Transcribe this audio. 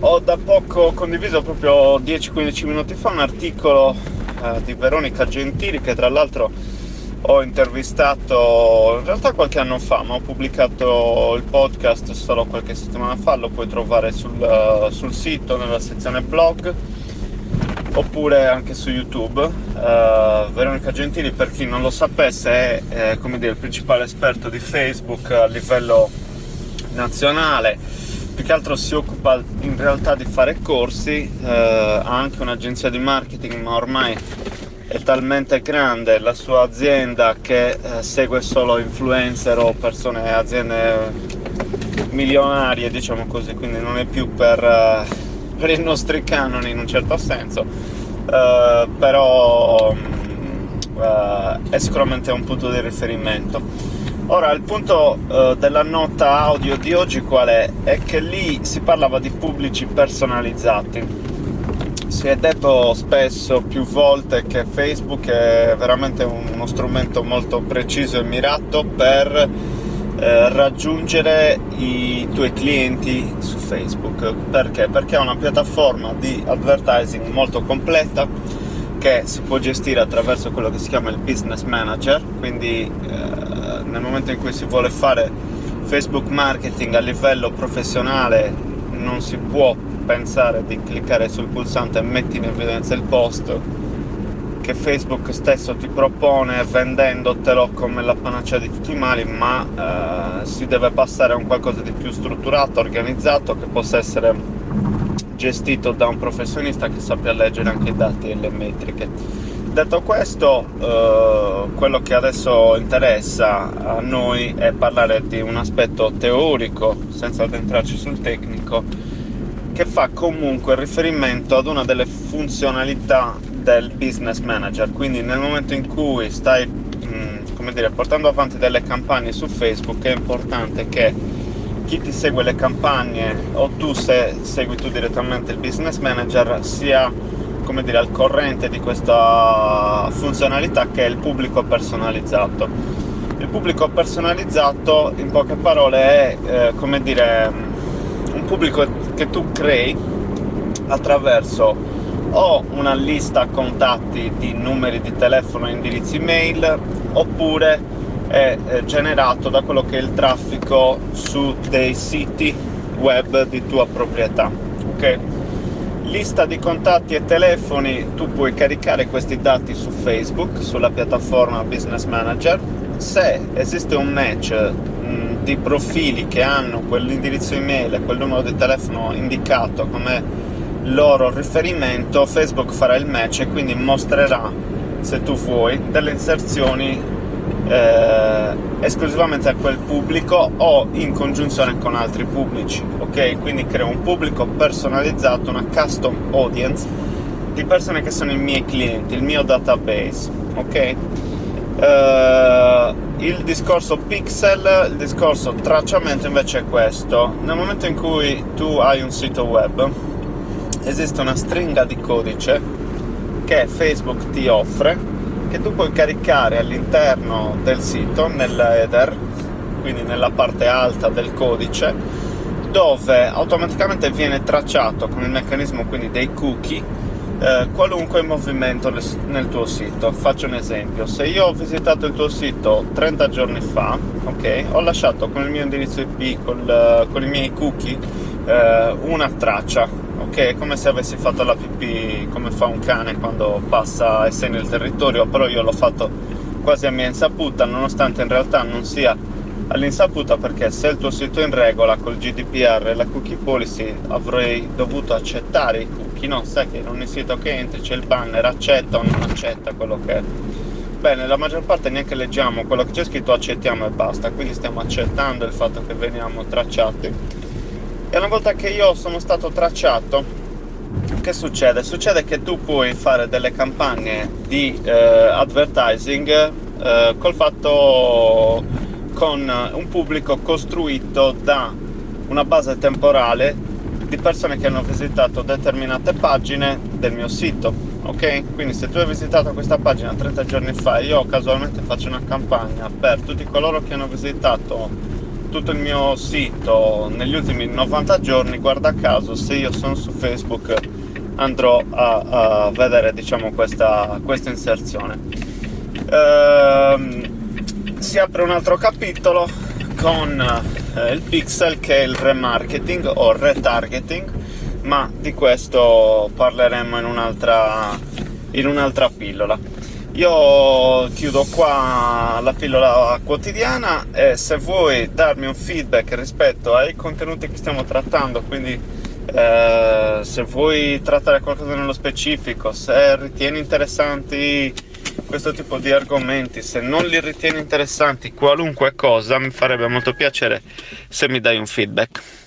Ho da poco condiviso proprio 10-15 minuti fa un articolo eh, di Veronica Gentili che tra l'altro ho intervistato in realtà qualche anno fa, ma ho pubblicato il podcast solo qualche settimana fa, lo puoi trovare sul, uh, sul sito nella sezione blog oppure anche su YouTube. Uh, Veronica Gentili, per chi non lo sapesse, è, è come dire, il principale esperto di Facebook a livello nazionale più che altro si occupa in realtà di fare corsi, eh, ha anche un'agenzia di marketing, ma ormai è talmente grande la sua azienda che eh, segue solo influencer o persone, aziende milionarie, diciamo così, quindi non è più per, eh, per i nostri canoni in un certo senso, eh, però eh, è sicuramente un punto di riferimento. Ora, il punto uh, della nota audio di oggi qual è? È che lì si parlava di pubblici personalizzati. Si è detto spesso, più volte, che Facebook è veramente uno strumento molto preciso e mirato per eh, raggiungere i tuoi clienti su Facebook. Perché? Perché è una piattaforma di advertising molto completa che si può gestire attraverso quello che si chiama il business manager, quindi eh, nel momento in cui si vuole fare Facebook marketing a livello professionale non si può pensare di cliccare sul pulsante e metti in evidenza il post che Facebook stesso ti propone vendendotelo come la panacea di tutti i mali, ma eh, si deve passare a un qualcosa di più strutturato, organizzato, che possa essere gestito da un professionista che sappia leggere anche i dati e le metriche. Detto questo, eh, quello che adesso interessa a noi è parlare di un aspetto teorico, senza addentrarci sul tecnico, che fa comunque riferimento ad una delle funzionalità del business manager. Quindi nel momento in cui stai mh, mm, come dire, portando avanti delle campagne su Facebook è importante che chi ti segue le campagne o tu se segui tu direttamente il business manager sia come dire, al corrente di questa funzionalità che è il pubblico personalizzato. Il pubblico personalizzato, in poche parole, è eh, come dire, un pubblico che tu crei attraverso o una lista contatti di numeri di telefono e indirizzi mail oppure è eh, generato da quello che è il traffico su dei siti web di tua proprietà. Ok? Lista di contatti e telefoni, tu puoi caricare questi dati su Facebook, sulla piattaforma Business Manager. Se esiste un match mh, di profili che hanno quell'indirizzo email e quel numero di telefono indicato come loro riferimento, Facebook farà il match e quindi mostrerà, se tu vuoi, delle inserzioni eh, esclusivamente a quel pubblico o in congiunzione con altri pubblici, ok? Quindi creo un pubblico personalizzato, una custom audience di persone che sono i miei clienti, il mio database, ok? Uh, il discorso pixel, il discorso tracciamento invece è questo. Nel momento in cui tu hai un sito web, esiste una stringa di codice che Facebook ti offre che tu puoi caricare all'interno del sito, nell'header, quindi nella parte alta del codice, dove automaticamente viene tracciato con il meccanismo quindi dei cookie eh, qualunque movimento nel tuo sito. Faccio un esempio, se io ho visitato il tuo sito 30 giorni fa, ok, ho lasciato con il mio indirizzo IP, col, con i miei cookie, eh, una traccia ok? È come se avessi fatto la pipì come fa un cane quando passa e sei nel territorio, però io l'ho fatto quasi a mia insaputa, nonostante in realtà non sia all'insaputa perché se il tuo sito è in regola col GDPR e la cookie policy avrei dovuto accettare i cookie, no? Sai che in ogni sito che entri c'è il banner accetta o non accetta quello che è. Bene, la maggior parte neanche leggiamo quello che c'è scritto accettiamo e basta, quindi stiamo accettando il fatto che veniamo tracciati e una volta che io sono stato tracciato, che succede? Succede che tu puoi fare delle campagne di eh, advertising eh, col fatto con un pubblico costruito da una base temporale di persone che hanno visitato determinate pagine del mio sito. Ok? Quindi se tu hai visitato questa pagina 30 giorni fa, io casualmente faccio una campagna per tutti coloro che hanno visitato tutto il mio sito negli ultimi 90 giorni, guarda caso, se io sono su Facebook andrò a, a vedere diciamo, questa, questa inserzione. Ehm, si apre un altro capitolo con eh, il pixel che è il remarketing o retargeting, ma di questo parleremo in un'altra, in un'altra pillola. Io chiudo qua la pillola quotidiana e se vuoi darmi un feedback rispetto ai contenuti che stiamo trattando, quindi eh, se vuoi trattare qualcosa nello specifico, se ritieni interessanti questo tipo di argomenti, se non li ritieni interessanti, qualunque cosa, mi farebbe molto piacere se mi dai un feedback.